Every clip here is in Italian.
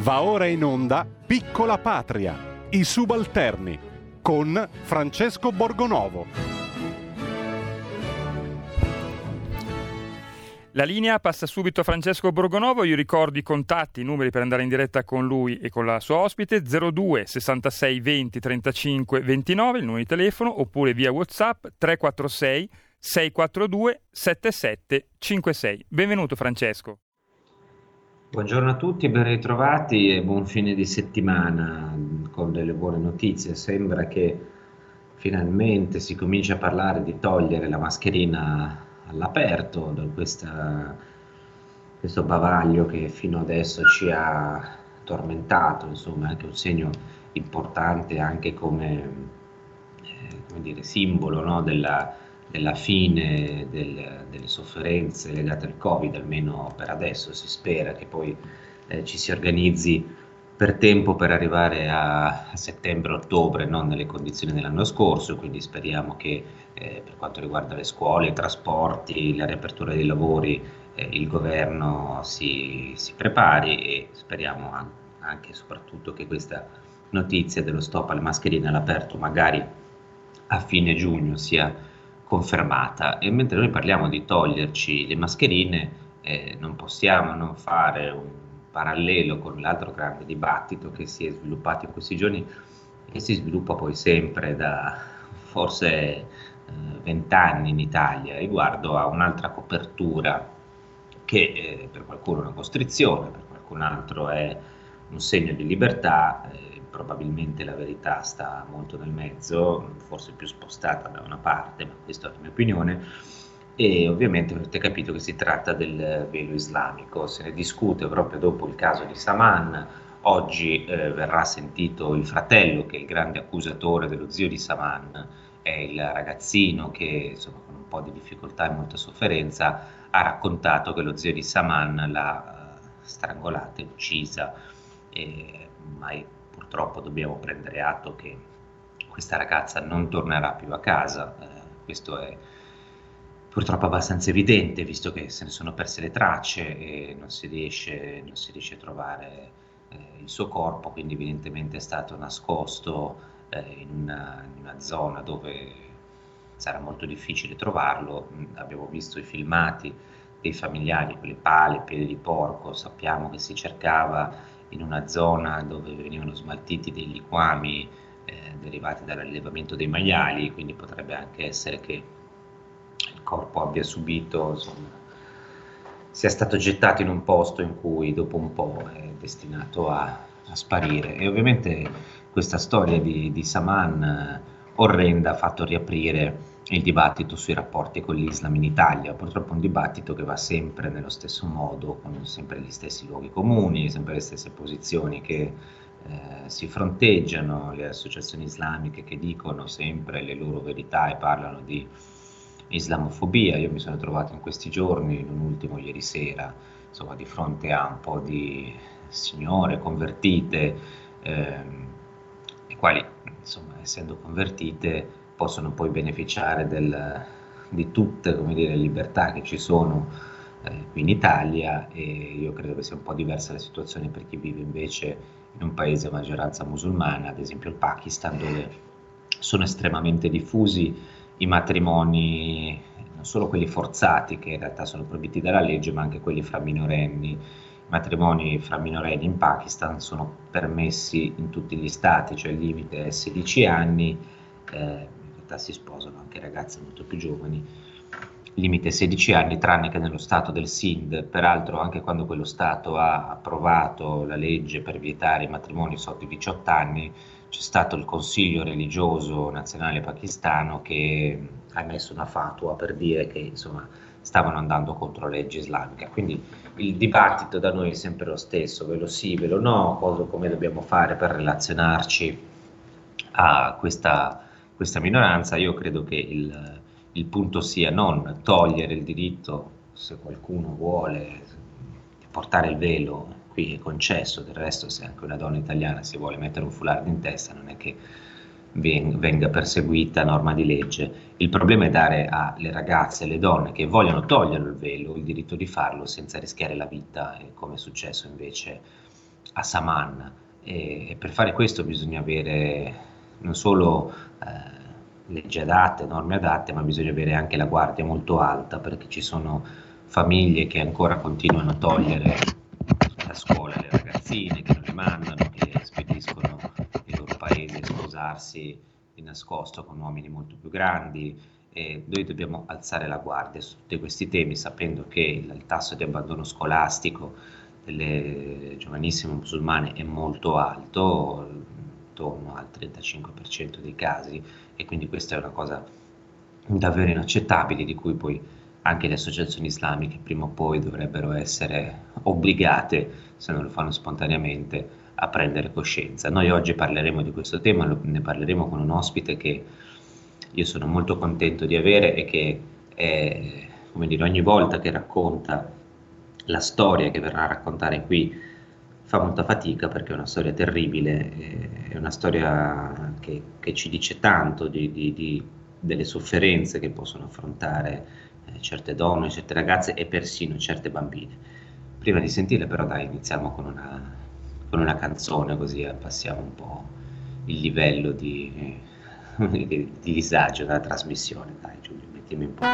Va ora in onda Piccola Patria, i subalterni, con Francesco Borgonovo. La linea passa subito a Francesco Borgonovo, io ricordo i contatti, i numeri per andare in diretta con lui e con la sua ospite, 02 66 20 35 29, il numero di telefono, oppure via Whatsapp 346 642 7756. Benvenuto Francesco. Buongiorno a tutti, ben ritrovati e buon fine di settimana con delle buone notizie. Sembra che finalmente si comincia a parlare di togliere la mascherina all'aperto da questa, questo bavaglio che fino adesso ci ha tormentato, insomma, è anche un segno importante anche come, eh, come dire, simbolo no, della, della fine del, delle sofferenze legate al Covid, almeno per adesso si spera che poi eh, ci si organizzi per tempo per arrivare a, settembre-ottobre, non nelle condizioni dell'anno scorso, quindi speriamo che eh, per quanto riguarda le scuole, i trasporti, la riapertura dei lavori, eh, il governo si, si, prepari e speriamo anche e soprattutto che questa notizia dello stop alle mascherine all'aperto magari a fine giugno sia confermata. E mentre noi parliamo di toglierci le mascherine eh, non possiamo non fare un parallelo con l'altro grande dibattito che si è sviluppato in questi giorni e si sviluppa poi sempre da forse eh, vent'anni in Italia riguardo a un'altra copertura che eh, per qualcuno è una costrizione, per qualcun altro è un segno di libertà, eh, probabilmente la verità sta molto nel mezzo, forse più spostata da una parte, ma questa è la mia opinione, e ovviamente avete capito che si tratta del velo islamico, se ne discute proprio dopo il caso di Saman, oggi eh, verrà sentito il fratello che è il grande accusatore dello zio di Saman, è il ragazzino che insomma, con un po' di difficoltà e molta sofferenza ha raccontato che lo zio di Saman l'ha uh, strangolata e uccisa, e mai purtroppo dobbiamo prendere atto che questa ragazza non tornerà più a casa, eh, questo è purtroppo abbastanza evidente visto che se ne sono perse le tracce e non si riesce, non si riesce a trovare eh, il suo corpo, quindi evidentemente è stato nascosto eh, in, una, in, una, zona dove sarà molto difficile trovarlo, mm, abbiamo visto i filmati dei familiari con le pale, piedi di porco, sappiamo che si cercava in una zona dove venivano smaltiti dei liquami eh, derivati dall'allevamento dei maiali, quindi potrebbe anche essere che il corpo abbia subito, insomma, sia stato gettato in un posto in cui dopo un po' è destinato a, a sparire. E ovviamente questa storia di, di Saman eh, orrenda ha fatto riaprire il dibattito sui rapporti con l'Islam in Italia, purtroppo un dibattito che va sempre nello stesso modo, con sempre gli stessi luoghi comuni, sempre le stesse posizioni che eh, si fronteggiano, le associazioni islamiche che dicono sempre le loro verità e parlano di islamofobia. Io mi sono trovato in questi giorni, non ultimo ieri sera, insomma, di fronte a un po' di signore convertite, ehm, le quali, insomma, essendo convertite, possono poi beneficiare del, di tutte le libertà che ci sono eh, qui in Italia e io credo che sia un po' diversa la situazione per chi vive invece in un paese a maggioranza musulmana, ad esempio il Pakistan, dove sono estremamente diffusi i matrimoni, non solo quelli forzati che in realtà sono proibiti dalla legge, ma anche quelli fra minorenni. I matrimoni fra minorenni in Pakistan sono permessi in tutti gli stati, cioè il limite è 16 anni. Eh, realtà si sposano anche ragazze molto più giovani, limite 16 anni, tranne che nello Stato del Sindh, peraltro anche quando quello Stato ha approvato la legge per vietare i matrimoni sotto i 18 anni, c'è stato il Consiglio religioso nazionale pakistano che ha emesso una fatua per dire che insomma, stavano andando contro la legge islamica. Quindi il dibattito da noi è sempre lo stesso, ve lo sì, ve lo no, cosa, come dobbiamo fare per relazionarci a questa questa minoranza, io credo che il, il punto sia non togliere il diritto, se qualcuno vuole portare il velo, qui è concesso, del resto se anche una donna italiana si vuole mettere un foulard in testa non è che venga perseguita norma di legge. Il problema è dare alle ragazze alle donne che vogliono togliere il velo il diritto di farlo senza rischiare la vita, come è successo invece a Saman e per fare questo bisogna avere non solo eh, leggi adatte, norme adatte, ma bisogna avere anche la guardia molto alta perché ci sono famiglie che ancora continuano a togliere da scuola le ragazzine, che non le mandano, che spediscono i loro paesi a sposarsi di nascosto con uomini molto più grandi. E noi dobbiamo alzare la guardia su tutti questi temi sapendo che il tasso di abbandono scolastico delle giovanissime musulmane è molto alto, intorno al 35% dei casi e quindi questa è una cosa davvero inaccettabile di cui poi anche le associazioni islamiche prima o poi dovrebbero essere obbligate, se non lo fanno spontaneamente, a prendere coscienza. Noi oggi parleremo di questo tema, ne parleremo con un ospite che io sono molto contento di avere e che è, come dire, ogni volta che racconta la storia che verrà a raccontare qui fa molta fatica perché è una storia terribile, è una storia che, che ci dice tanto di, di, di, delle sofferenze che possono affrontare eh, certe donne, certe ragazze e persino certe bambine. Prima di sentire però dai iniziamo con una, con una canzone così abbassiamo un po' il livello di, di, di disagio della trasmissione. Dai Giulio, mettimi un po'.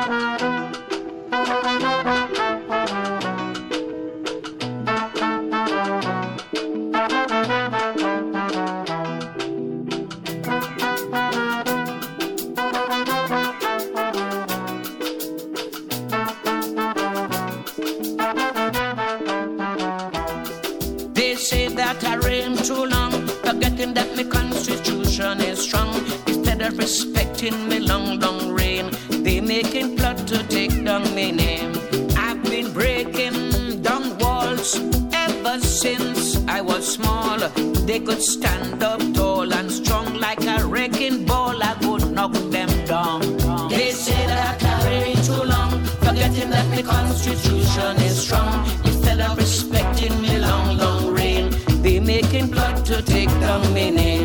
In me long, long reign. They making plot to take down my name. I've been breaking down walls ever since I was small. They could stand up tall and strong like a wrecking ball. I would knock them down. They say that I carry too long, forgetting that the Constitution is strong. Instead of respecting me long, long reign, they making plot to take down my name.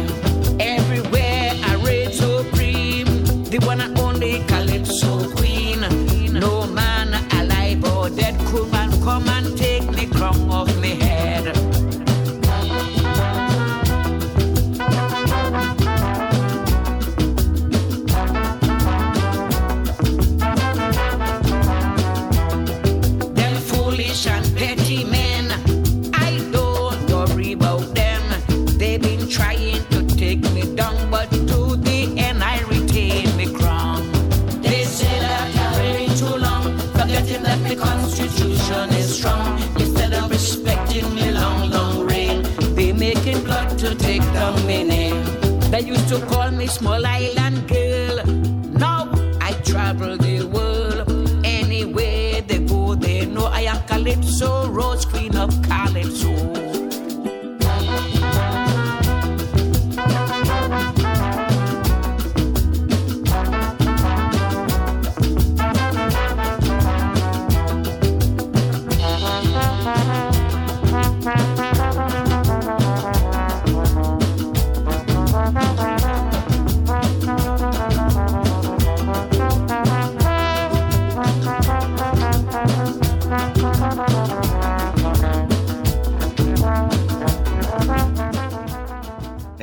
because to call me small island girl. Now I travel the world. Anywhere they go, they know I am Calypso, Rose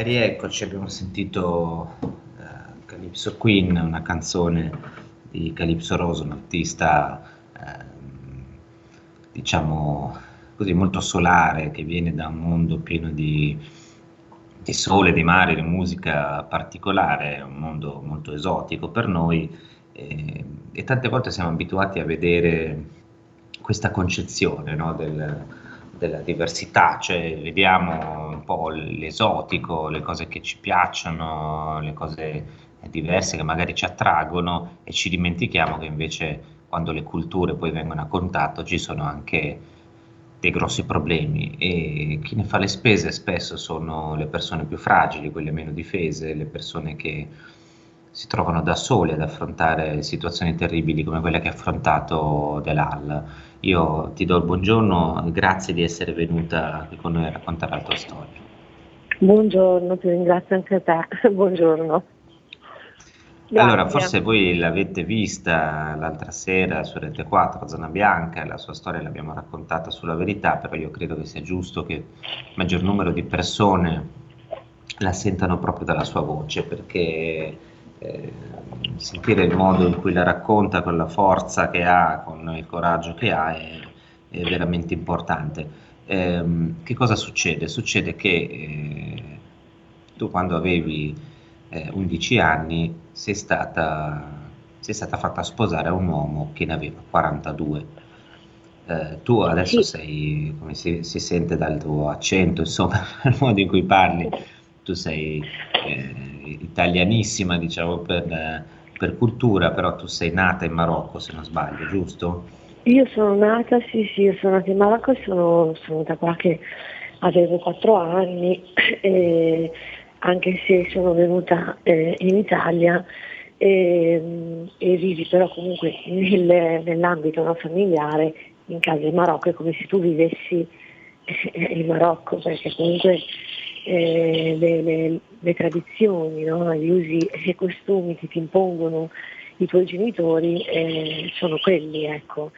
rieccoci, abbiamo sentito uh, Calypso Queen, una canzone di Calypso Rose, un artista uh, diciamo così molto solare che viene da un mondo pieno di, di sole, di mare, di musica particolare, un mondo molto esotico per noi e, e tante volte siamo abituati a vedere questa concezione no, del, della diversità, cioè vediamo un po' l'esotico, le cose che ci piacciono, le cose diverse che magari ci attraggono e ci dimentichiamo che invece quando le culture poi vengono a contatto ci sono anche dei grossi problemi e chi ne fa le spese spesso sono le persone più fragili, quelle meno difese, le persone che si trovano da sole ad affrontare situazioni terribili come quella che ha affrontato Delal. Io ti do il buongiorno, grazie di essere venuta con noi a raccontare la tua storia. Buongiorno, ti ringrazio anche a te, buongiorno. Grazie. Allora, forse voi l'avete vista l'altra sera su Rete 4, Zona Bianca, la sua storia l'abbiamo raccontata sulla verità, però io credo che sia giusto che il maggior numero di persone la sentano proprio dalla sua voce, perché eh, sentire il modo in cui la racconta, con la forza che ha, con il coraggio che ha, è, è veramente importante. Eh, che cosa succede? Succede che eh, tu quando avevi 11 eh, anni sei stata, sei stata fatta sposare a un uomo che ne aveva 42. Eh, tu adesso sei, come si, si, sente dal tuo accento, insomma, dal modo in cui parli, tu sei eh, italianissima, diciamo, per, per, cultura, però tu sei nata in Marocco, se non sbaglio, giusto? Io sono nata, sì, sì, io sono nata in Marocco e sono, sono da qua che avevo 4 anni, e anche se sono venuta eh, in Italia e, e, vivi però comunque nel, nell'ambito no, familiare in casa in Marocco è come se tu vivessi in Marocco perché comunque eh, le, le, le, tradizioni, no? gli usi e i costumi che ti impongono i tuoi genitori eh, sono quelli, ecco.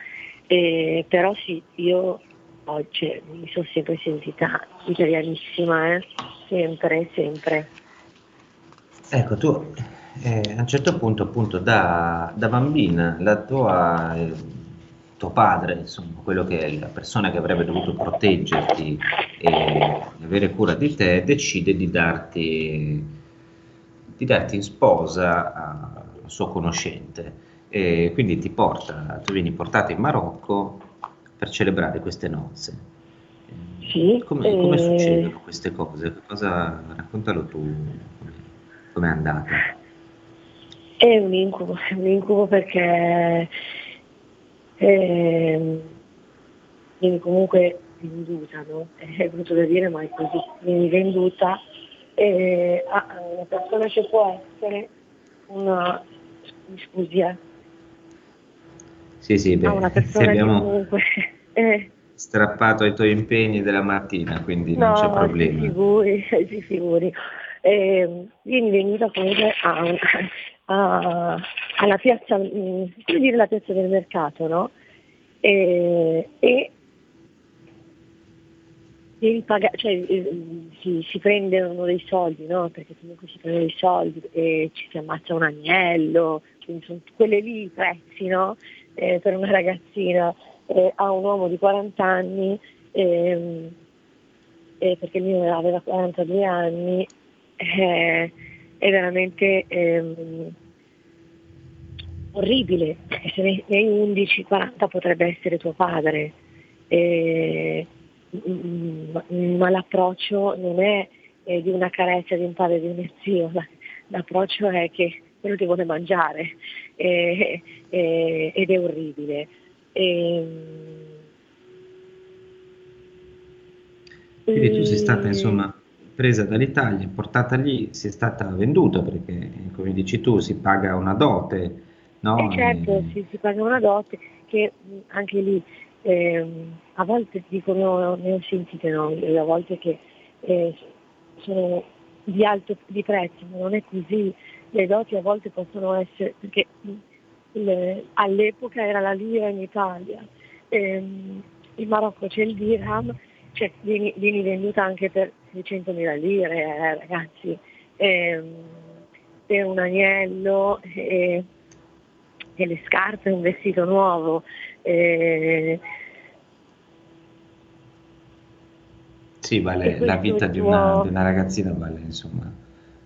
E, però sì, io oggi mi sono sempre sentita italianissima, eh? sempre, sempre. Ecco, tu eh, a un certo punto, appunto, da, da bambina, la tua, eh, tuo padre, insomma, quello che è la persona che avrebbe dovuto proteggerti e avere cura di te, decide di darti, di darti in sposa al suo conoscente. E quindi ti porta, tu vieni portata in Marocco per celebrare queste nozze. Sì, come, come eh... succedono queste cose? Cosa, raccontalo tu, come è andata? È un incubo, è un incubo perché eh, vieni comunque venduta, no? È brutto da dire ma è così, vieni venduta e a una persona che può essere una, scusi eh, sì, sì, beh, una persona abbiamo comunque... Eh. strappato ai tuoi impegni della mattina, quindi no, non c'è problema. Si figuri, si figuri. Eh, vieni venuta comunque a, a, alla piazza, mm, come dire la piazza del mercato, no? E, e pagare, cioè eh, si, si, prendono dei soldi, no? Perché comunque si prendono dei soldi e ci si ammazza un agnello, quindi sono quelle lì i prezzi, no? eh, per una ragazzina eh, a un uomo di 40 anni, ehm, perché il mio aveva 42 anni, eh, è veramente ehm, orribile, se ne hai 11, 40 potrebbe essere tuo padre. Eh, ma l'approccio non è eh, di una carezza, di un padre, di un zio, l'approccio è che quello ti vuole mangiare eh, ed è orribile. Quindi tu sei stata insomma presa dall'Italia, portata lì, sei stata venduta perché come dici tu si paga una dote, no? Eh certo, e... sì, si paga una dote che anche lì eh, a volte dicono, ne ho sentite no? a volte che eh, sono di alto di prezzo, ma non è così, le doti a volte possono essere, perché le, all'epoca era la lira in Italia, ehm, in Marocco c'è il dirham, cioè vieni, vieni venduta anche per 600.000 lire eh, ragazzi, ehm, per un agnello e, e, le scarpe, un vestito nuovo. Eh, sì, vale la vita di una, di una ragazzina vale insomma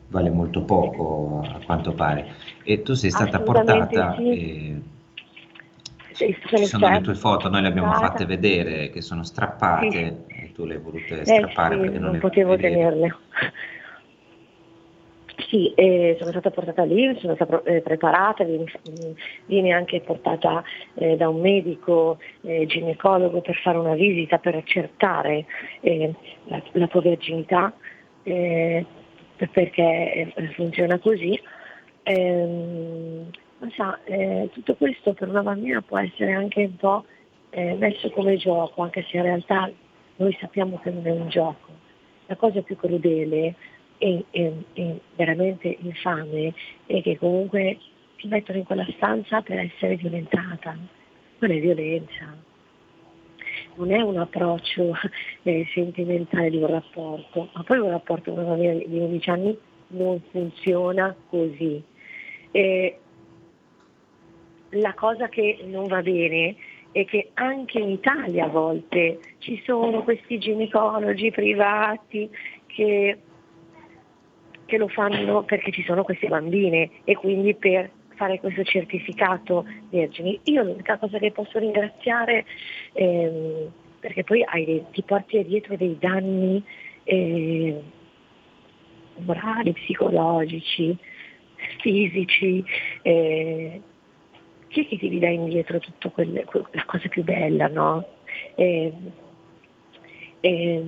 vale molto poco a quanto pare. E tu sei stata portata sì. e ci sono le tue foto, noi le abbiamo fatte vedere che sono strappate sì. Tu le hai volute eh, strappare sì, perché non, non potevo tenerle. Sì, eh, sono stata portata lì, sono stata eh, preparata, viene, viene, anche portata eh, da un medico eh, ginecologo per fare una visita per accertare eh, la, la, tua verginità eh, perché funziona così. Ehm, ma sa, eh, tutto questo per una bambina può essere anche un po' messo come gioco, anche se in realtà noi sappiamo che non è un gioco. La cosa più crudele e, e, e veramente infame è che comunque ti mettono in quella stanza per essere violentata. Quella è violenza. Non è un approccio eh, sentimentale di un rapporto, ma poi un rapporto con una bambina di 11 anni non funziona così. E la cosa che non va bene è che anche in Italia a volte ci sono questi ginecologi privati che, che lo fanno perché ci sono queste bambine e quindi per fare questo certificato vergini. Io l'unica cosa che posso ringraziare, ehm, perché poi dei, ti porti dietro dei danni eh, morali, psicologici, fisici, eh, chi è che ti dà indietro tutta la cosa più bella, no? Eh, eh,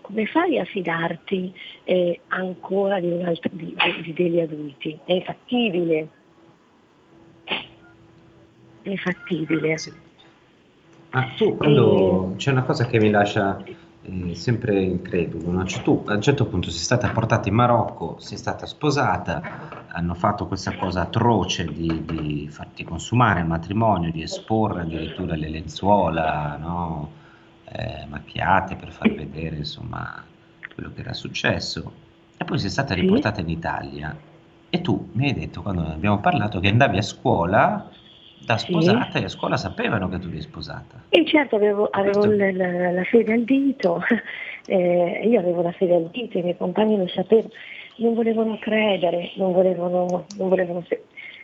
come fai a fidarti eh, ancora di, un altro, di, di, degli adulti? È infattibile. È infattibile. Sì. Ma tu quando c'è una cosa che mi lascia eh, sempre incredulo. No? Cioè, tu a un certo punto sei stata portata in Marocco, sei stata sposata, hanno fatto questa cosa atroce di, di farti consumare il matrimonio, di esporre addirittura le lenzuola no? eh, macchiate per far vedere insomma quello che era successo. E poi sei stata riportata in Italia e tu mi hai detto quando abbiamo parlato che andavi a scuola da sposata sì. e a scuola sapevano che tu eri sposata. E certo avevo, avevo la, la, la, fede al dito, eh, io avevo la fede al dito, i miei compagni lo sapevano, non volevano credere, non volevano, non volevano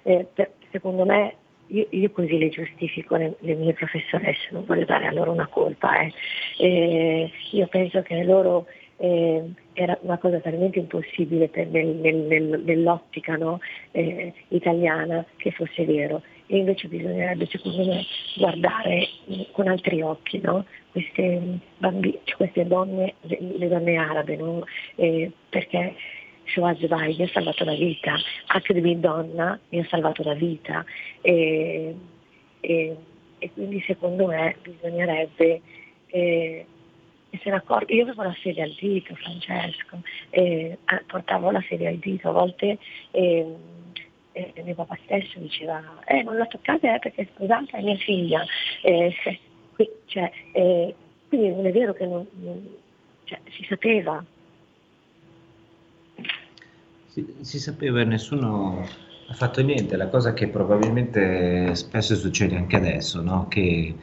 eh, per, secondo me io, io, così le giustifico le, le, mie professoresse, non voglio dare a loro una colpa, eh. Eh, io penso che loro eh, era una cosa talmente impossibile nel, nel, nell'ottica no? Eh, italiana che fosse vero e invece bisognerebbe secondo me guardare con altri occhi no? queste, bambine, cioè queste donne, le donne arabe, no? eh, perché Shoaz Vai mi ha salvato la vita, Akdemi Donna mi ha salvato la vita e, e, e quindi secondo me bisognerebbe eh, essere accorti. Io avevo la sedia al dito, Francesco, eh, portavo la sedia al dito, a volte eh, eh, mio papà stesso diceva eh, non la toccate eh, perché è sposata è mia figlia. Eh, qui, cioè, eh, quindi non è vero che non, non cioè, si sapeva. Si, si sapeva e nessuno ha fatto niente, la cosa che probabilmente spesso succede anche adesso, no? che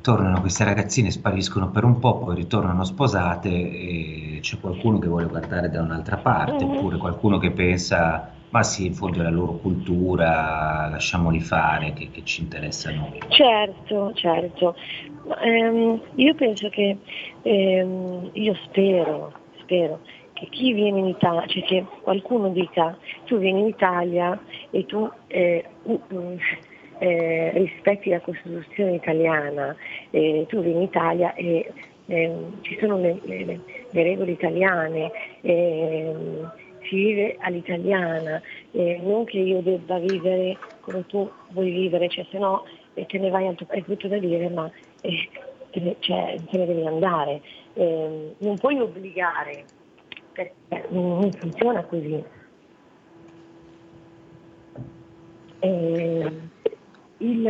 tornano queste ragazzine, spariscono per un po', poi ritornano sposate e c'è qualcuno che vuole guardare da un'altra parte, mm-hmm. oppure qualcuno che pensa ma sì, in fondo è la loro cultura, lasciamoli fare, che, che ci interessa a noi. Certo, certo. Um, io penso che, um, io spero, spero che chi viene in Italia, cioè che qualcuno dica tu vieni in Italia e tu eh, uh, uh, eh, rispetti la Costituzione italiana, eh, tu vieni in Italia e ehm, ci sono le, le, le regole italiane ehm, vive all'italiana, eh, non che io debba vivere come tu vuoi vivere, cioè se no eh, te ne vai al è brutto da dire, ma eh, te, ne, cioè, te, ne, devi andare. Ehm, non puoi obbligare, perché non funziona così. Ehm, il,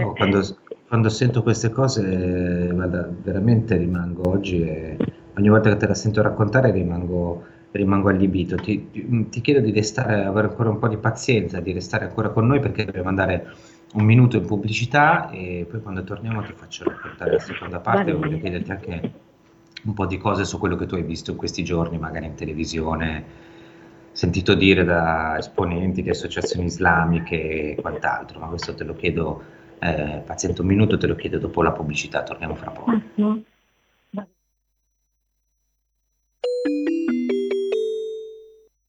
no, quando, quando, sento queste cose, guarda, veramente rimango oggi e ogni volta che te la sento raccontare rimango rimango allibito. Ti, ti, ti, chiedo di restare, avere ancora un po' di pazienza, di restare ancora con noi perché dobbiamo andare un minuto in pubblicità e poi quando torniamo ti faccio raccontare la seconda parte. Voglio chiederti anche un po' di cose su quello che tu hai visto in questi giorni, magari in televisione, sentito dire da esponenti di associazioni islamiche e quant'altro, ma questo te lo chiedo, eh, paziente un minuto, te lo chiedo dopo la pubblicità, torniamo fra poco. No.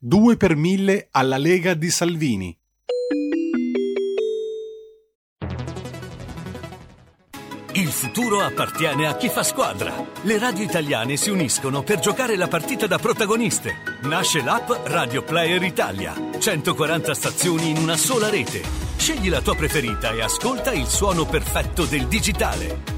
2 per 1000 alla Lega di Salvini. Il futuro appartiene a chi fa squadra. Le radio italiane si uniscono per giocare la partita da protagoniste. Nasce l'app Radio Player Italia. 140 stazioni in una sola rete. Scegli la tua preferita e ascolta il suono perfetto del digitale.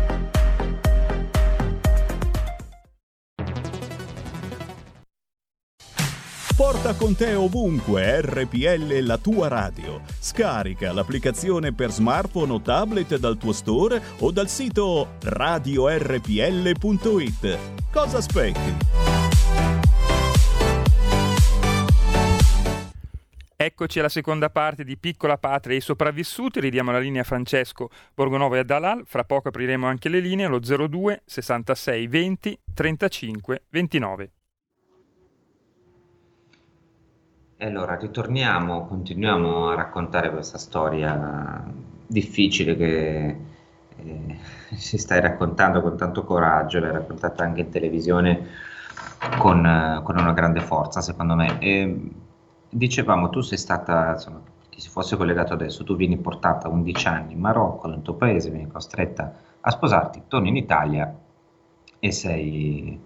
Porta con te ovunque RPL la tua radio. Scarica l'applicazione per smartphone o tablet dal tuo store o dal sito radiorpl.it. Cosa aspetti? Eccoci alla seconda parte di Piccola Patria e i sopravvissuti. Ridiamo la linea Francesco Borgonovo e a Dalal. Fra poco apriremo anche le linee allo 02 66 20 35 29. E allora ritorniamo, continuiamo a raccontare questa storia difficile che eh, si stai raccontando con tanto coraggio, l'hai raccontata anche in televisione con, con una grande forza, secondo me. E, dicevamo, tu sei stata, insomma, chi si fosse collegato adesso, tu vieni portata a 11 anni in Marocco, nel tuo paese, vieni costretta a sposarti, torni in Italia e sei,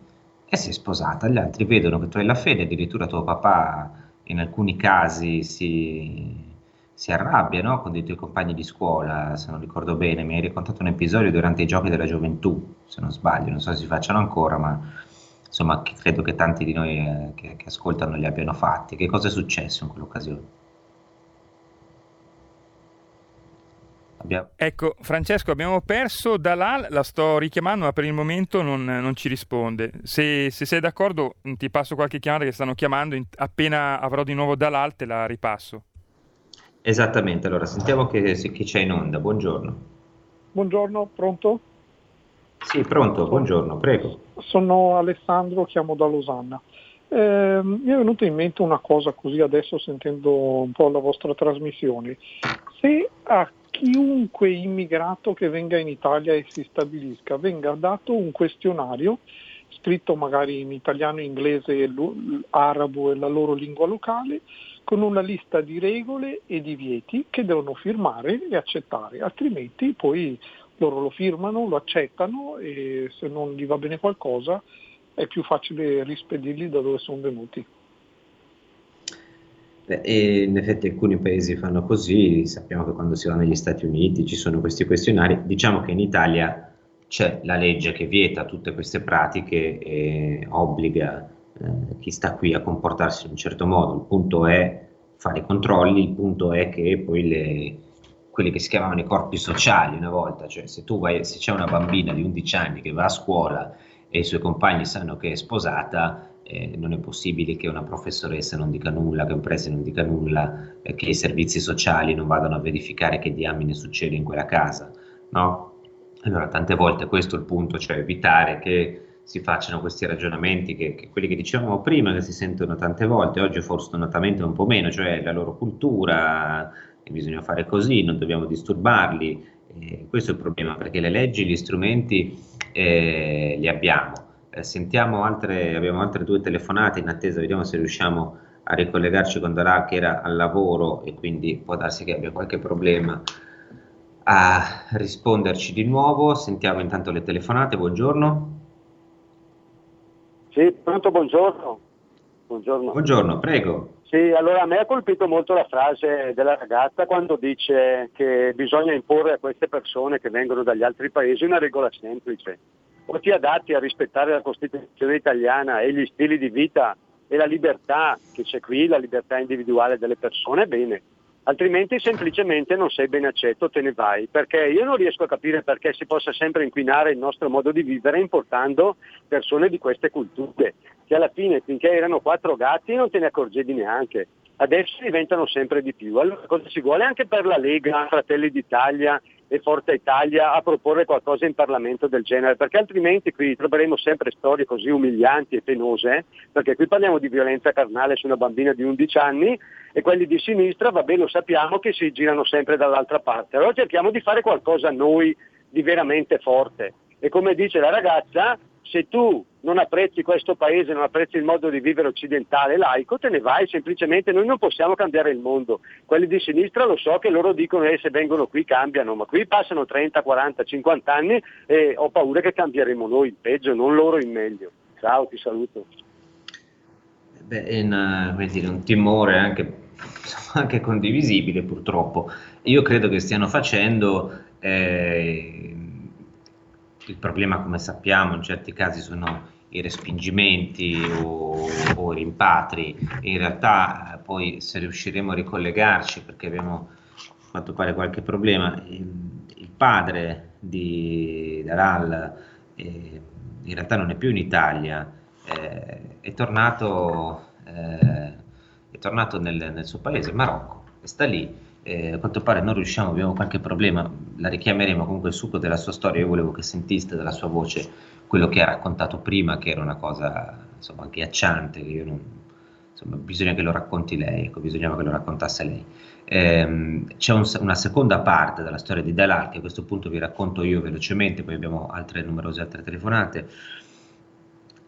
e sei sposata. Gli altri vedono che tu hai la fede, addirittura tuo papà in alcuni casi si, si arrabbia no? con dei tuoi compagni di scuola, se non ricordo bene, mi hai raccontato un episodio durante i giochi della gioventù, se non sbaglio, non so se si facciano ancora, ma insomma credo che tanti di noi eh, che, che ascoltano li abbiano fatti. Che cosa è successo in quell'occasione? Abbiamo... Ecco, Francesco, abbiamo perso Dalal, la sto richiamando, ma per il momento non, non ci risponde. Se, se, sei d'accordo, ti passo qualche chiamata che stanno chiamando. Appena avrò di nuovo Dalal, te la ripasso. Esattamente, allora sentiamo che, chi c'è in onda. Buongiorno. Buongiorno, pronto? Sì, pronto, buongiorno, prego. Sono Alessandro, chiamo da Losanna. Eh, mi è venuta in mente una cosa così adesso sentendo un po' la vostra trasmissione. Se a chiunque immigrato che venga in Italia e si stabilisca venga dato un questionario scritto magari in italiano, inglese, arabo e la loro lingua locale, con una lista di regole e di vieti che devono firmare e accettare, altrimenti poi loro lo firmano, lo accettano e se non gli va bene qualcosa è più facile rispedirli da dove sono venuti. E in effetti alcuni paesi fanno così, sappiamo che quando si va negli Stati Uniti ci sono questi questionari, diciamo che in Italia c'è la legge che vieta tutte queste pratiche e obbliga eh, chi sta qui a comportarsi in un certo modo, il punto è fare i controlli, il punto è che poi le, quelli che si chiamavano i corpi sociali una volta, cioè se tu vai, se c'è una bambina di 11 anni che va a scuola e i suoi compagni sanno che è sposata, eh, non è possibile che una professoressa non dica nulla, che un preside non dica nulla, eh, che i servizi sociali non vadano a verificare che diamine succede in quella casa, no? Allora, tante volte questo è il punto, cioè evitare che si facciano questi ragionamenti, che, che quelli che dicevamo prima, che si sentono tante volte, oggi fortunatamente un po' meno, cioè la loro cultura, bisogna fare così, non dobbiamo disturbarli. Eh, questo è il problema, perché le leggi, gli strumenti eh, li abbiamo sentiamo altre, abbiamo altre due telefonate in attesa, vediamo se riusciamo a ricollegarci con Darà che era al lavoro e quindi può darsi che abbia qualche problema a risponderci di nuovo. Sentiamo intanto le telefonate, buongiorno. Sì, pronto, buongiorno. Buongiorno. Buongiorno, prego. Sì, allora a me ha colpito molto la frase della ragazza quando dice che bisogna imporre a queste persone che vengono dagli altri paesi una regola semplice o ti adatti a rispettare la Costituzione italiana e gli stili di vita e la libertà che c'è qui, la libertà individuale delle persone, bene. Altrimenti semplicemente non sei ben accetto, te ne vai, perché io non riesco a capire perché si possa sempre inquinare il nostro modo di vivere importando persone di queste culture, che alla fine finché erano quattro gatti non te ne accorgevi neanche, adesso diventano sempre di più. Allora cosa si vuole anche per la Lega, Fratelli d'Italia e Forza Italia a proporre qualcosa in Parlamento del genere, perché altrimenti qui troveremo sempre storie così umilianti e penose, perché qui parliamo di violenza carnale su una bambina di 11 anni e quelli di sinistra, vabbè lo sappiamo che si girano sempre dall'altra parte. Allora cerchiamo di fare qualcosa noi di veramente forte. E come dice la ragazza, se tu non apprezzi questo paese, non apprezzi il modo di vivere occidentale laico, te ne vai, semplicemente noi non possiamo cambiare il mondo. Quelli di sinistra lo so che loro dicono eh, se vengono qui cambiano, ma qui passano 30, 40, 50 anni e ho paura che cambieremo noi in peggio, non loro in meglio. Ciao, ti saluto. Beh, è una, dire, un timore anche, anche, condivisibile purtroppo. Io credo che stiano facendo eh, il problema, come sappiamo, in certi casi sono i respingimenti o, o i rimpatri. In realtà poi se riusciremo a ricollegarci, perché abbiamo fatto fare qualche problema, il, il padre di Dalal eh, in realtà non è più in Italia, eh, è tornato, eh, è tornato nel, nel suo paese, Marocco, e sta lì eh, a quanto pare non riusciamo, abbiamo qualche problema, la richiameremo comunque il succo della sua storia, io volevo che sentiste dalla sua voce quello che ha raccontato prima, che era una cosa insomma agghiacciante, che io non, insomma bisogna che lo racconti lei, ecco, bisognava che lo raccontasse lei. Eh, c'è un, una seconda parte della storia di Dalal che a questo punto vi racconto io velocemente, poi abbiamo altre numerose altre telefonate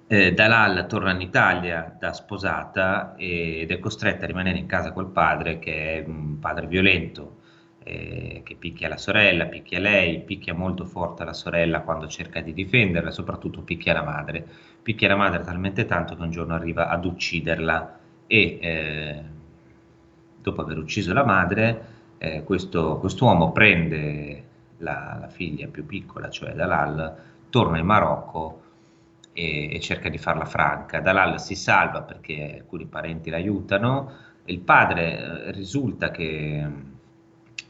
eh, Dalal torna in Italia da sposata ed è costretta a rimanere in casa col padre che è un padre violento eh, che picchia la sorella, picchia lei, picchia molto forte la sorella quando cerca di difenderla, soprattutto picchia la madre. Picchia la madre talmente tanto che un giorno arriva ad ucciderla e eh, dopo aver ucciso la madre eh, questo uomo prende la, la, figlia più piccola, cioè Dalal, torna in Marocco e, e, cerca di farla franca. Dalal si salva perché alcuni parenti l'aiutano, il padre eh, risulta che mm,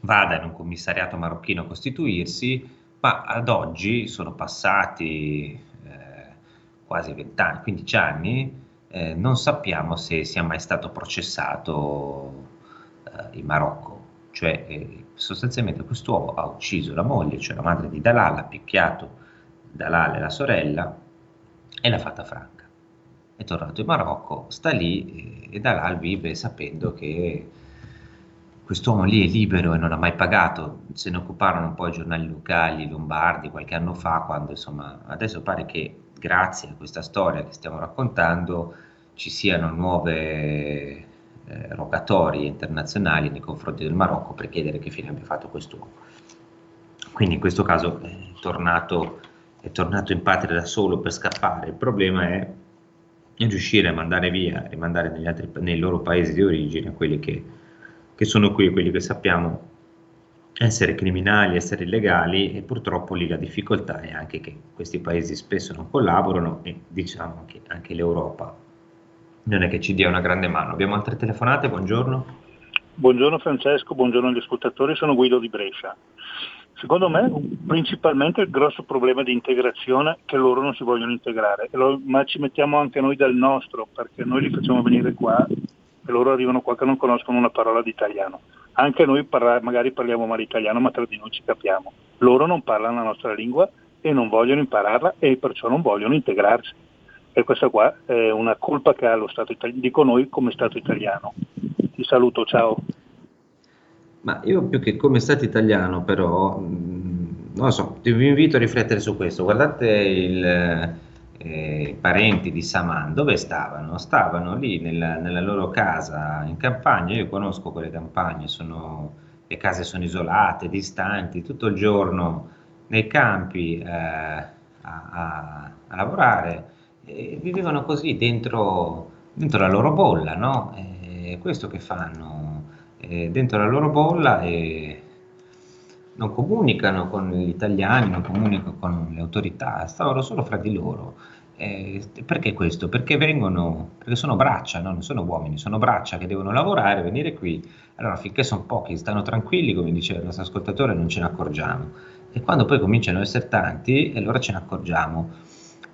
vada in un commissariato marocchino a costituirsi, ma ad oggi sono passati eh, quasi 20 anni, 15 anni, eh, non sappiamo se sia mai stato processato eh, in Marocco. Cioè, eh, sostanzialmente quest'uomo ha ucciso la moglie, cioè la madre di Dalal, ha picchiato Dalal e la sorella, e l'ha fatta franca. È tornato in Marocco, sta lì e, e da là vive sapendo che quest'uomo lì è libero e non ha mai pagato, se ne occuparono un po' i giornali locali, lombardi, qualche anno fa, quando insomma adesso pare che grazie a questa storia che stiamo raccontando ci siano nuove eh, rogatorie internazionali nei confronti del Marocco per chiedere che fine abbia fatto quest'uomo. Quindi in questo caso è tornato è tornato in patria da solo per scappare, il problema è riuscire a mandare via e mandare negli altri, nei loro paesi di origine quelli che, che sono qui, quelli che sappiamo essere criminali, essere illegali e purtroppo lì la difficoltà è anche che questi paesi spesso non collaborano e diciamo che anche l'Europa non è che ci dia una grande mano. Abbiamo altre telefonate, buongiorno. Buongiorno Francesco, buongiorno agli ascoltatori, sono Guido di Brescia. Secondo me principalmente il grosso problema di integrazione è che loro non si vogliono integrare, ma ci mettiamo anche noi del nostro, perché noi li facciamo venire qua e loro arrivano qua che non conoscono una parola di italiano. Anche noi parla, magari parliamo male italiano, ma tra di noi ci capiamo. Loro non parlano la nostra lingua e non vogliono impararla e perciò non vogliono integrarsi. E questa qua è una colpa che ha lo Stato italiano, dico noi come Stato italiano. Ti saluto, ciao. Ma io più che come Stato italiano, però, mm, non lo so, vi invito a riflettere su questo. Guardate il, eh, i parenti di Saman, dove stavano? Stavano lì nella, nella, loro casa in campagna. Io conosco quelle campagne, sono, le case sono isolate, distanti, tutto il giorno nei campi eh, a, a, a, lavorare. E vivevano così dentro, dentro la loro bolla, no? E questo che fanno? Dentro la loro bolla e non comunicano con gli italiani, non comunicano con le autorità, stavano solo fra di loro. Eh, perché questo? Perché vengono, perché sono braccia, no? non sono uomini, sono braccia che devono lavorare, venire qui. Allora, finché sono pochi, stanno tranquilli, come diceva il nostro ascoltatore, non ce ne accorgiamo. E quando poi cominciano ad essere tanti, allora ce ne accorgiamo.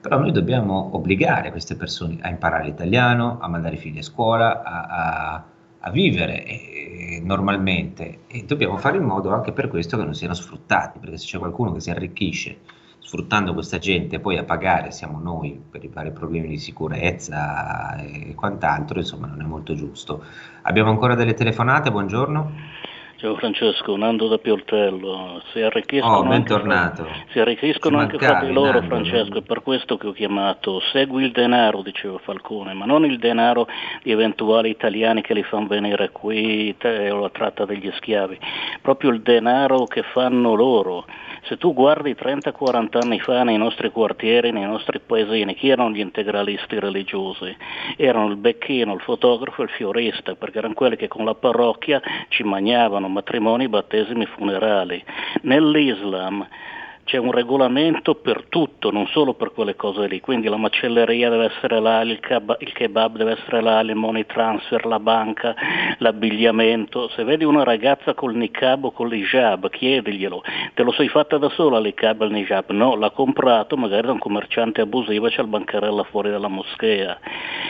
Però noi dobbiamo obbligare queste persone a imparare l'italiano, a mandare i figli a scuola, a, a a vivere eh, normalmente e dobbiamo fare in modo anche per questo che non siano sfruttati, perché se c'è qualcuno che si arricchisce sfruttando questa gente poi a pagare siamo noi per i vari problemi di sicurezza e quant'altro, insomma non è molto giusto. Abbiamo ancora delle telefonate, buongiorno. Ciao Francesco, Nando da Pioltello. Si arricchiscono Oh, anche, si arricchiscono anche fra di loro, Nando, Francesco, è per questo che ho chiamato. Segui il denaro, diceva Falcone, ma non il denaro di eventuali italiani che li fanno venire qui te- o la tratta degli schiavi, proprio il denaro che fanno loro. Se tu guardi 30-40 anni fa nei nostri quartieri, nei nostri paesini, chi erano gli integralisti religiosi? Erano il becchino, il fotografo e il fiorista, perché erano quelli che con la parrocchia ci magnavano matrimoni, battesimi, funerali. Nell'Islam c'è un regolamento per tutto, non solo per quelle cose lì, quindi la macelleria deve essere là, il, kebab, il kebab deve essere là, il money transfer, la banca, l'abbigliamento. Se vedi una ragazza col niqab o con l'hijab, chiediglielo, te lo sei fatta da sola l'hijab e il niqab? No, l'ha comprato magari da un commerciante abusivo e c'è il bancarella fuori dalla moschea.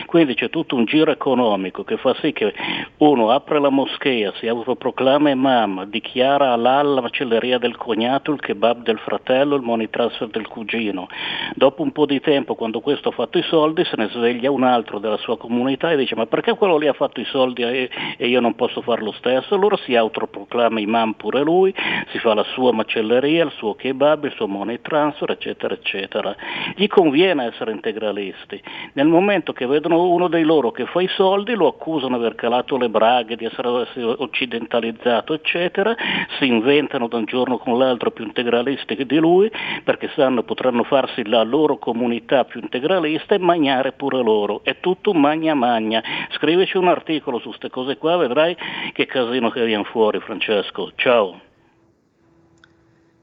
Quindi c'è tutto un giro economico che fa sì che uno apre la moschea, si autoproclama imam, dichiara halal la macelleria del cognato, il kebab del fratello, il money transfer del cugino. Dopo un po' di tempo, quando questo ha fatto i soldi, se ne sveglia un altro della sua comunità e dice ma perché quello lì ha fatto i soldi e, e io non posso fare lo stesso? Allora si autoproclama imam pure lui, si fa la sua macelleria, il suo kebab, il suo money transfer, eccetera, eccetera. Gli conviene essere integralisti. Nel momento che vedono uno dei loro che fa i soldi, lo accusano di aver calato le braghe, di essere occidentalizzato, eccetera, si inventano da un giorno con l'altro più integralisti che di lui, perché sanno potranno farsi la loro comunità più integralista e magnare pure loro. È tutto magna magna. Scrivici un articolo su queste cose qua, vedrai che casino che viene fuori, Francesco. Ciao.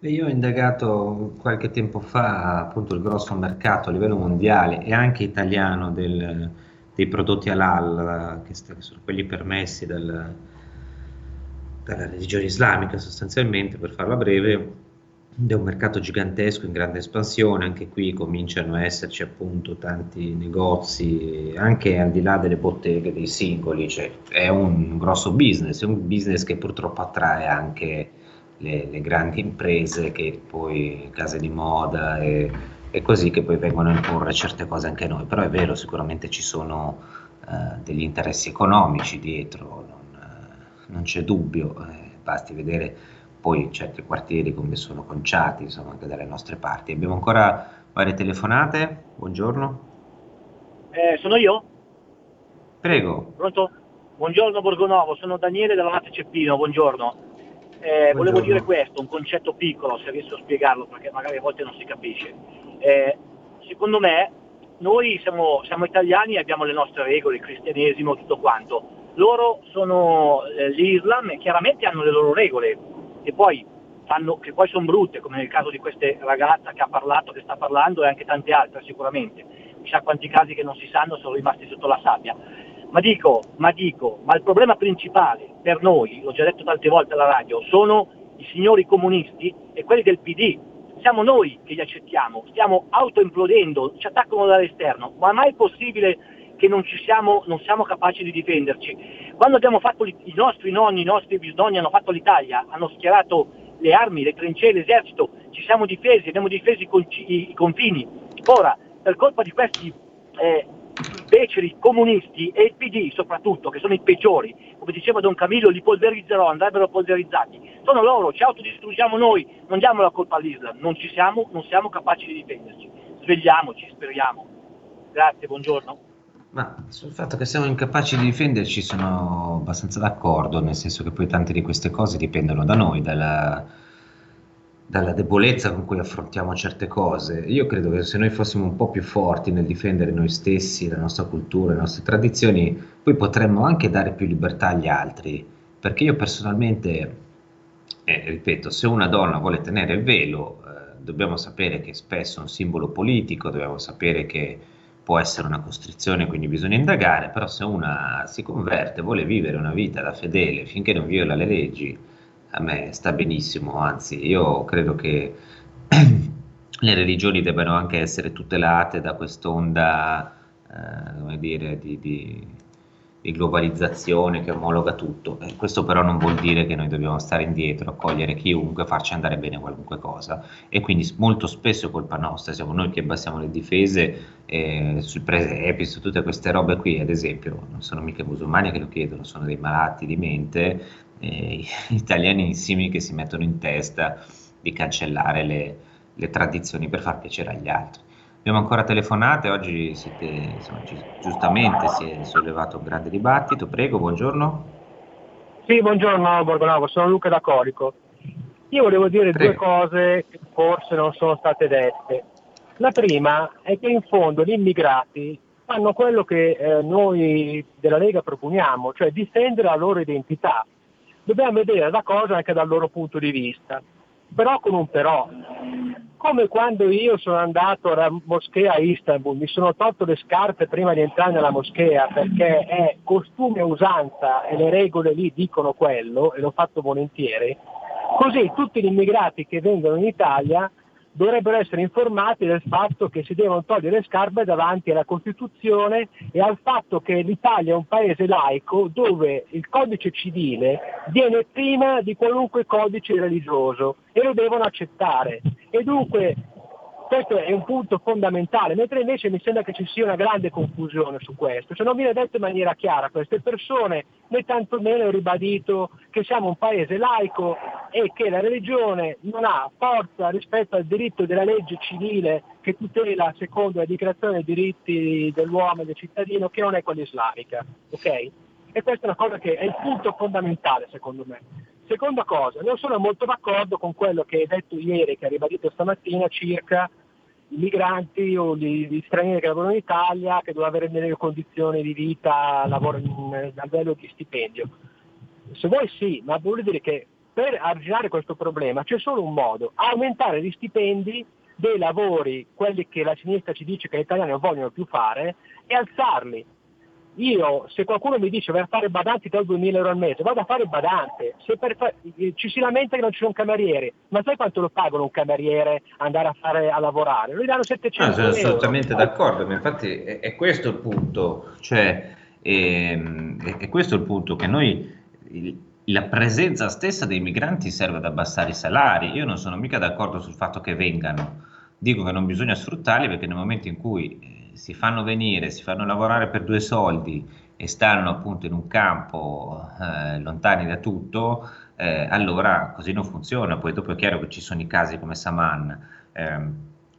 Io ho indagato qualche tempo fa appunto il grosso mercato a livello mondiale e anche italiano del- dei prodotti halal, che, sono quelli permessi dal- dalla religione islamica sostanzialmente, per farla breve, è un mercato gigantesco in grande espansione, anche qui cominciano a esserci appunto tanti negozi, anche al di là delle botteghe dei singoli, cioè è un grosso business, è un business che purtroppo attrae anche le, le grandi imprese che poi case di moda e, e così che poi vengono a imporre certe cose anche noi, però è vero, sicuramente ci sono eh, degli interessi economici dietro, non, eh, non c'è dubbio, eh, basti vedere poi certi quartieri come sono conciati, insomma anche dalle nostre parti. Abbiamo ancora varie telefonate, buongiorno, Eh, sono io? prego. Pronto? Buongiorno Borgonovo, sono Daniele della Latte Ceppino, buongiorno. Eh, volevo Buongiorno. dire questo, un concetto piccolo, se riesco a spiegarlo, perché magari a volte non si capisce. Eh, secondo me, noi siamo, siamo italiani e abbiamo le nostre regole, il cristianesimo, tutto quanto. Loro sono eh, l'Islam e chiaramente hanno le loro regole, che poi, fanno, che poi sono brutte, come nel caso di questa ragazza che ha parlato, che sta parlando, e anche tante altre sicuramente. Chissà quanti casi che non si sanno sono rimasti sotto la sabbia. Ma dico, ma dico, ma il problema principale per noi, l'ho già detto tante volte alla radio, sono i signori comunisti e quelli del PD. Siamo noi che li accettiamo, stiamo autoimplodendo, ci attaccano dall'esterno, ma mai è possibile che non, siamo, non siamo capaci di difenderci? Quando abbiamo fatto i nostri nonni, i nostri bisnonni hanno fatto l'Italia, hanno schierato le armi, le trincee, l'esercito, ci siamo difesi, abbiamo difeso i- i confini. Ora, per colpa di questi eh, beceri comunisti e il PD soprattutto, che sono i peggiori, come diceva Don Camillo, li polverizzerò, andrebbero polverizzati. Sono loro, ci autodistruggiamo noi, non diamo la colpa all'Islam, non ci siamo, non siamo capaci di difenderci. Svegliamoci, speriamo. Grazie, buongiorno. Ma sul fatto che siamo incapaci di difenderci sono abbastanza d'accordo, nel senso che poi tante di queste cose dipendono da noi, dalla, dalla debolezza con cui affrontiamo certe cose. Io credo che se noi fossimo un po' più forti nel difendere noi stessi, la nostra cultura, le nostre tradizioni, poi potremmo anche dare più libertà agli altri. Perché io personalmente, eh, ripeto, se una donna vuole tenere il velo, eh, dobbiamo sapere che spesso è un simbolo politico, dobbiamo sapere che può essere una costrizione, quindi bisogna indagare, però se una si converte, vuole vivere una vita da fedele finché non viola le leggi, a me sta benissimo, anzi io credo che le religioni debbano anche essere tutelate da quest'onda, eh, come dire, di, di- di globalizzazione che omologa tutto. Eh, questo però non vuol dire che noi dobbiamo stare indietro, accogliere chiunque, farci andare bene qualunque cosa. E quindi molto spesso è colpa nostra, siamo noi che abbassiamo le difese eh, sul presepi, su tutte queste robe qui, ad esempio, non sono mica musulmani che lo chiedono, sono dei malati di mente, eh, italianissimi che si mettono in testa di cancellare le, le tradizioni per far piacere agli altri. Abbiamo ancora telefonate, oggi siete, insomma, giustamente si è sollevato un grande dibattito. Prego, buongiorno. Sì, buongiorno Borgonovo, sono Luca da Corico. Io volevo dire Prego. due cose che forse non sono state dette. La prima è che in fondo gli immigrati fanno quello che eh, noi della Lega proponiamo, cioè difendere la loro identità. Dobbiamo vedere la cosa anche dal loro punto di vista, però con un però come quando io sono andato alla moschea a Istanbul, mi sono tolto le scarpe prima di entrare nella moschea perché è costume e usanza e le regole lì dicono quello e l'ho fatto volentieri, così tutti gli immigrati che vengono in Italia dovrebbero essere informati del fatto che si devono togliere le scarpe davanti alla Costituzione e al fatto che l'Italia è un paese laico dove il codice civile viene prima di qualunque codice religioso e lo devono accettare. E dunque questo è un punto fondamentale, mentre invece mi sembra che ci sia una grande confusione su questo, cioè non viene detto in maniera chiara queste persone, né tantomeno è ribadito che siamo un paese laico e che la religione non ha forza rispetto al diritto della legge civile che tutela secondo la dichiarazione dei diritti dell'uomo e del cittadino che non è quella islamica. Okay? E questa è una cosa che è il punto fondamentale secondo me. Seconda cosa, non sono molto d'accordo con quello che hai detto ieri, che ha ribadito stamattina circa migranti o gli, gli, stranieri che lavorano in Italia che devono avere delle condizioni di vita lavoro, a livello di stipendio. Se vuoi sì, ma vuol dire che per arginare questo problema c'è solo un modo, aumentare gli stipendi dei lavori, quelli che la sinistra ci dice che gli italiani non vogliono più fare, e alzarli. Io, se qualcuno mi dice vai a fare badanti da 2000 euro al mese, vado a fare badante. Se fa- ci si lamenta che non ci sono camerieri, ma sai quanto lo pagano un cameriere andare a, fare, a lavorare? Lo danno 700 no, sono euro. Sono assolutamente d'accordo, ma infatti è, è questo il punto, cioè è, ehm, è, questo il punto che noi... Il, la presenza stessa dei migranti serve ad abbassare i salari. Io non sono mica d'accordo sul fatto che vengano. Dico che non bisogna sfruttarli perché nel momento in cui eh, si fanno venire, si fanno lavorare per due soldi e stanno appunto in un campo eh, lontani da tutto, eh, allora così non funziona. Poi dopo è chiaro che ci sono i casi come Saman. Eh,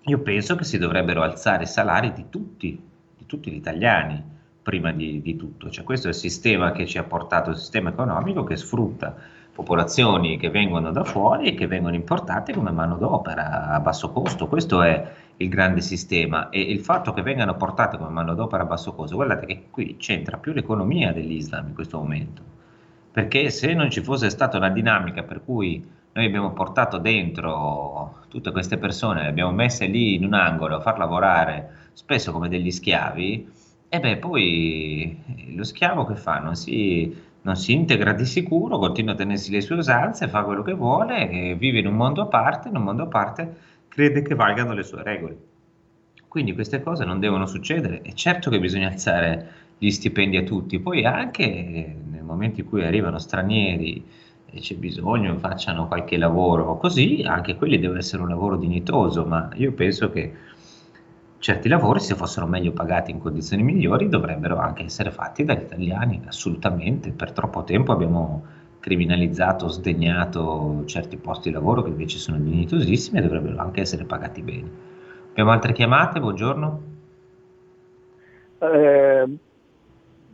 io penso che si dovrebbero alzare i salari di tutti, di tutti gli italiani prima di, di tutto. Cioè, questo è il sistema che ci ha portato, il sistema economico che sfrutta popolazioni che vengono da fuori e che vengono importate come manodopera a basso costo. Questo è il grande sistema e il fatto che vengano portate come manodopera a basso costo, guardate che qui c'entra più l'economia dell'Islam in questo momento, perché se non ci fosse stata una dinamica per cui noi abbiamo portato dentro tutte queste persone, le abbiamo messe lì in un angolo a far lavorare spesso come degli schiavi, e beh poi lo schiavo che fa? Non si, non si integra di sicuro, continua a tenersi le sue usanze, fa quello che vuole, vive in un mondo a parte, in un mondo a parte crede che valgano le sue regole. Quindi queste cose non devono succedere. È certo che bisogna alzare gli stipendi a tutti, poi anche nel momento in cui arrivano stranieri e c'è bisogno facciano qualche lavoro così, anche quelli deve essere un lavoro dignitoso, ma io penso che certi lavori, se fossero meglio pagati in condizioni migliori, dovrebbero anche essere fatti dagli italiani, assolutamente. Per troppo tempo abbiamo criminalizzato, sdegnato certi posti di lavoro che invece sono dignitosissimi e dovrebbero anche essere pagati bene. Abbiamo altre chiamate, buongiorno. Eh,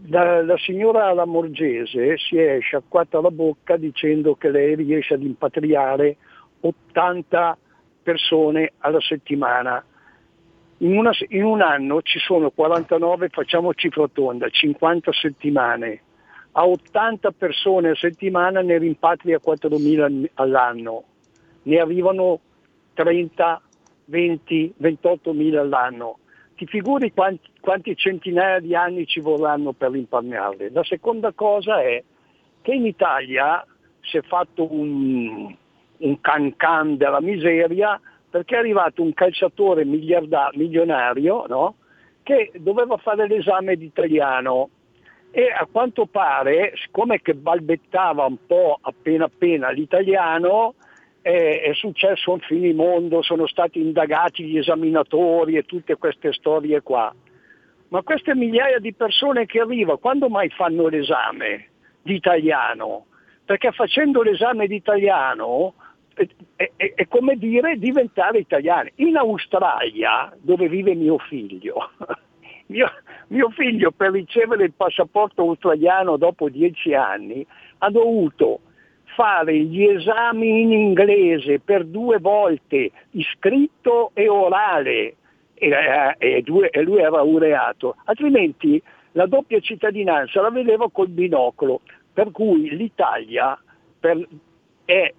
la, la, signora Lamorgese si è sciacquata la bocca dicendo che lei riesce ad impatriare 80 persone alla settimana. In, una, in un anno ci sono 49, facciamo cifra tonda, 50 settimane a 80 persone a settimana ne rimpatria 4.000 all'anno, ne arrivano 30, 20, 28.000 all'anno. Ti figuri quanti, quanti centinaia di anni ci vorranno per rimpatriarle? La seconda cosa è che in Italia si è fatto un, un can can della miseria perché è arrivato un calciatore milionario no? che doveva fare l'esame di italiano e a quanto pare, siccome che balbettava un po' appena appena l'italiano, è, è successo un finimondo, sono stati indagati gli esaminatori e tutte queste storie qua. Ma queste migliaia di persone che arrivano, quando mai fanno l'esame di italiano? Perché facendo l'esame di italiano è, è, è, come dire diventare italiani. In Australia, dove vive mio figlio, mio, mio figlio per ricevere il passaporto australiano dopo dieci anni ha dovuto fare gli esami in inglese per due volte, scritto e orale, e, e, e lui era laureato, altrimenti la doppia cittadinanza la vedeva col binocolo, per cui l'Italia per, è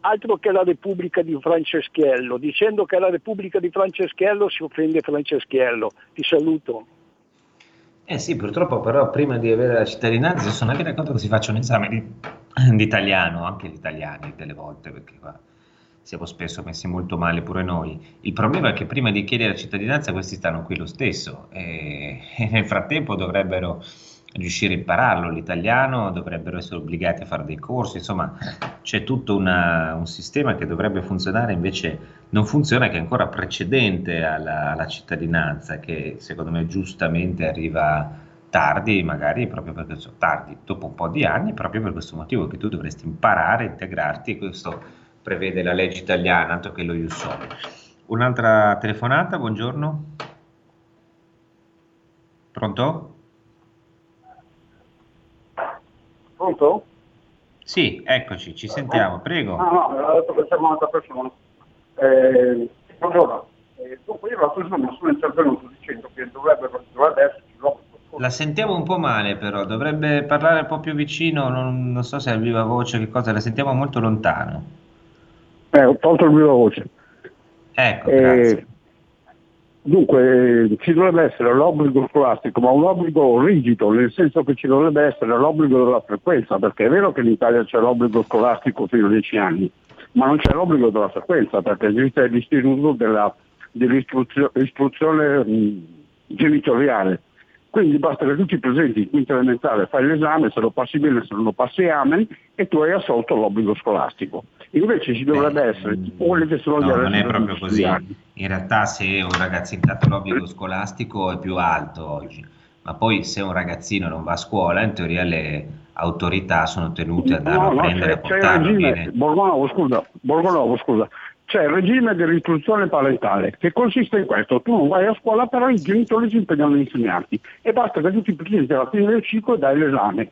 altro che la Repubblica di Franceschiello, dicendo che è la Repubblica di Franceschiello si offende Franceschiello. Ti saluto. Eh sì, purtroppo però prima di avere la cittadinanza sono anche d'accordo che si faccia un esame di, di italiano, anche gli italiani delle volte, perché qua siamo spesso messi molto male pure noi. Il problema è che prima di chiedere la cittadinanza questi stanno qui lo stesso e, e nel frattempo dovrebbero riuscire a impararlo l'italiano, dovrebbero essere obbligati a fare dei corsi, insomma c'è tutto una, un sistema che dovrebbe funzionare, invece non funziona, che è ancora precedente alla, alla cittadinanza, che secondo me giustamente arriva tardi, magari proprio perché sono tardi, dopo un po' di anni, proprio per questo motivo che tu dovresti imparare, integrarti questo prevede la legge italiana, altro che lo Ius Un'altra telefonata, buongiorno. Pronto? Pronto? Sì, eccoci, ci sentiamo, prego. Ah, no, no, detto che un'altra persona. Eh, buongiorno. Eh, dopo io l'altro giorno sono intervenuto dicendo che dovrebbe, dovrebbe esserci l'obbligo. La sentiamo un po' male però, dovrebbe parlare un po' più vicino, non, non so se è a viva voce, che cosa, la sentiamo molto lontano. Eh, ho tolto il viva voce. Ecco, grazie. Eh, Dunque ci dovrebbe essere l'obbligo scolastico, ma un obbligo rigido, nel senso che ci dovrebbe essere l'obbligo della frequenza, perché è vero che in Italia c'è l'obbligo scolastico fino a 10 anni, ma non c'è l'obbligo della frequenza, perché esiste l'istituto della, dell'istruzione genitoriale. Quindi basta che tu ti presenti in quinta elementare, fai l'esame, se lo passi bene, se non lo passi amen, e tu hai assolto l'obbligo scolastico. Invece ci dovrebbe Beh, essere quelli che sono no, non è proprio così. In realtà se un ragazzino intanto l'obbligo scolastico è più alto oggi, ma poi se un ragazzino non va a scuola, in teoria le autorità sono tenute ad andarlo no, a prendere e portarlo. Borgonovo, scusa, Borgonovo, scusa, c'è il regime dell'istruzione parentale che consiste in questo, tu non vai a scuola però i genitori si impegnano a insegnarti e basta che tu ti presenti alla fine del ciclo e dai l'esame.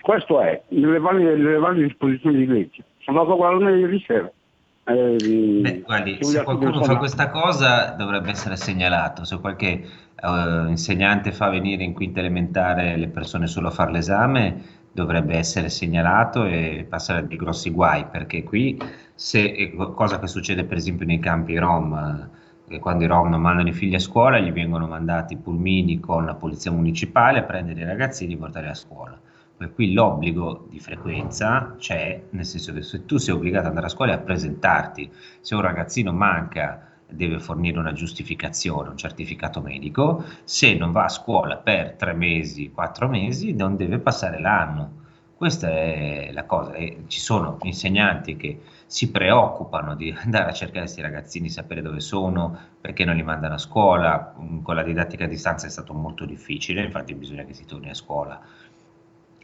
Questo è, nelle varie, nelle varie disposizioni di legge. Sono andato a guardare ieri sera. Eh, Beh, guardi, se qualcuno fa questa cosa dovrebbe essere segnalato, se qualche uh, insegnante fa venire in quinta elementare le persone solo a fare l'esame dovrebbe essere segnalato e passare dei grossi guai, perché qui, se, cosa che succede per esempio nei campi Rom, eh, quando i Rom non mandano i figli a scuola, gli vengono mandati pulmini con la polizia municipale a prendere i ragazzini e portare a scuola. Per cui l'obbligo di frequenza c'è, nel senso che se tu sei obbligato ad andare a scuola e a presentarti, se un ragazzino manca deve fornire una giustificazione, un certificato medico, se non va a scuola per tre mesi, quattro mesi, non deve passare l'anno. Questa è la cosa, e ci sono insegnanti che si preoccupano di andare a cercare questi ragazzini, sapere dove sono, perché non li mandano a scuola, con la didattica a distanza è stato molto difficile, infatti bisogna che si torni a scuola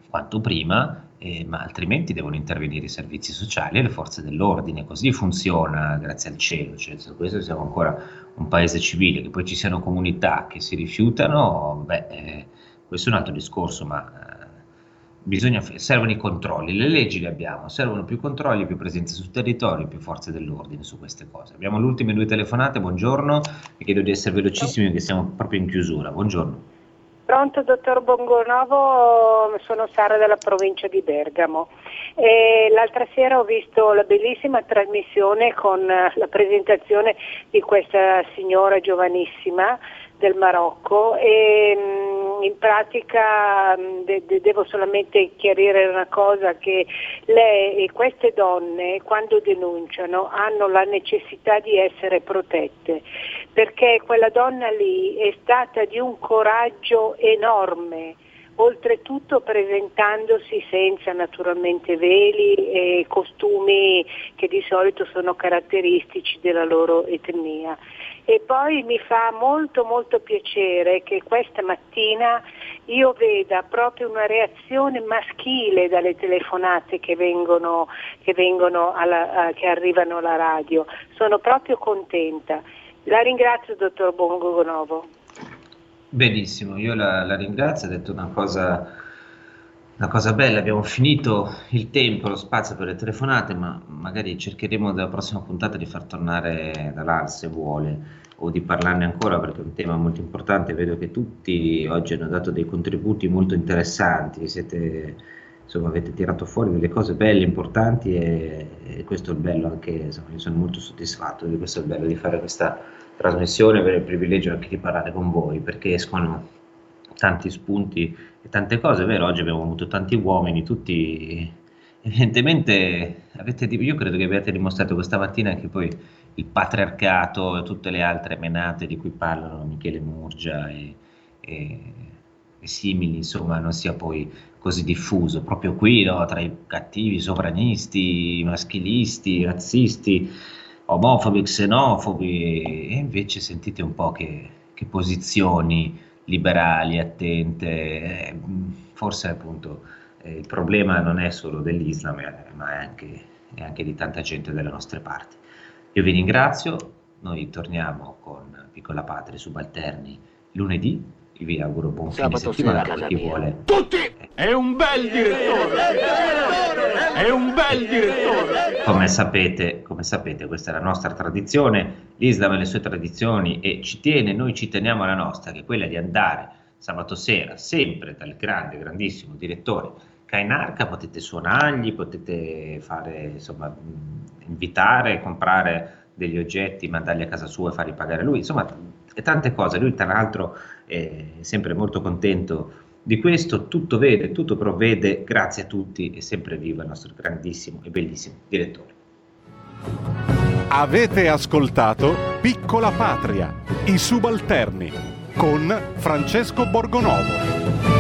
quanto prima, eh, ma altrimenti devono intervenire i servizi sociali e le forze dell'ordine, così funziona grazie al cielo, cioè, se questo siamo ancora un paese civile, che poi ci siano comunità che si rifiutano, beh, eh, questo è un altro discorso, ma eh, bisogna, servono i controlli, le leggi le abbiamo, servono più controlli, più presenza sul territorio, più forze dell'ordine su queste cose. Abbiamo le ultime due telefonate, buongiorno, vi chiedo di essere velocissimi perché siamo proprio in chiusura, buongiorno. Pronto, dottor Bongonovo, sono Sara della provincia di Bergamo. E l'altra sera ho visto la bellissima trasmissione con la presentazione di questa signora giovanissima del Marocco e mm, in pratica mm, de- de- devo solamente chiarire una cosa che lei queste donne quando denunciano hanno la necessità di essere protette perché quella donna lì è stata di un coraggio enorme oltretutto presentandosi senza naturalmente veli e costumi che di solito sono caratteristici della loro etnia. E poi mi fa molto molto piacere che questa mattina io veda proprio una reazione maschile dalle telefonate che, vengono, che, vengono alla, che arrivano alla radio. Sono proprio contenta. La ringrazio, dottor Bongonovo. Benissimo, io la, la ringrazio, ha detto una cosa, una cosa, bella, abbiamo finito il tempo, lo spazio per le telefonate, ma magari cercheremo nella prossima puntata di far tornare Dalal se vuole o di parlarne ancora perché è un tema molto importante, vedo che tutti oggi hanno dato dei contributi molto interessanti, siete, insomma, avete tirato fuori delle cose belle, importanti e, e questo è il bello anche, insomma, io sono molto soddisfatto di questo è il bello di fare questa trasmissione, avere il privilegio anche di parlare con voi, perché escono tanti spunti tante cose, vero, oggi abbiamo avuto tanti uomini, tutti evidentemente avete, io credo che abbiate dimostrato questa mattina che poi il patriarcato e tutte le altre menate di cui parlano Michele Murgia e, e, e simili, insomma, non sia poi così diffuso, proprio qui no, tra i cattivi sovranisti, maschilisti, razzisti, omofobi, xenofobi, e invece sentite un po' che, che posizioni liberali, attente, eh, forse appunto eh, il problema non è solo dell'Islam, eh, ma è anche, è anche, di tanta gente dalle nostre parti. Io vi ringrazio, noi torniamo con Piccola Patria Subalterni lunedì vi auguro buon fine settimana per chi vuole. Tutti! È un bel direttore! È un bel direttore! Come sapete, come sapete, questa è la nostra tradizione, l'Islam e le sue tradizioni e ci tiene, noi ci teniamo alla nostra, che è quella di andare sabato sera, sempre dal grande, grandissimo direttore Kainarca, potete suonargli, potete fare, insomma, invitare, comprare degli oggetti, mandarli a casa sua e farli pagare lui, insomma, tante cose. Lui, tra l'altro, è sempre molto contento di questo, tutto vede, tutto provvede, grazie a tutti e sempre viva il nostro grandissimo e bellissimo direttore. Avete ascoltato Piccola Patria, i subalterni con Francesco Borgonovo.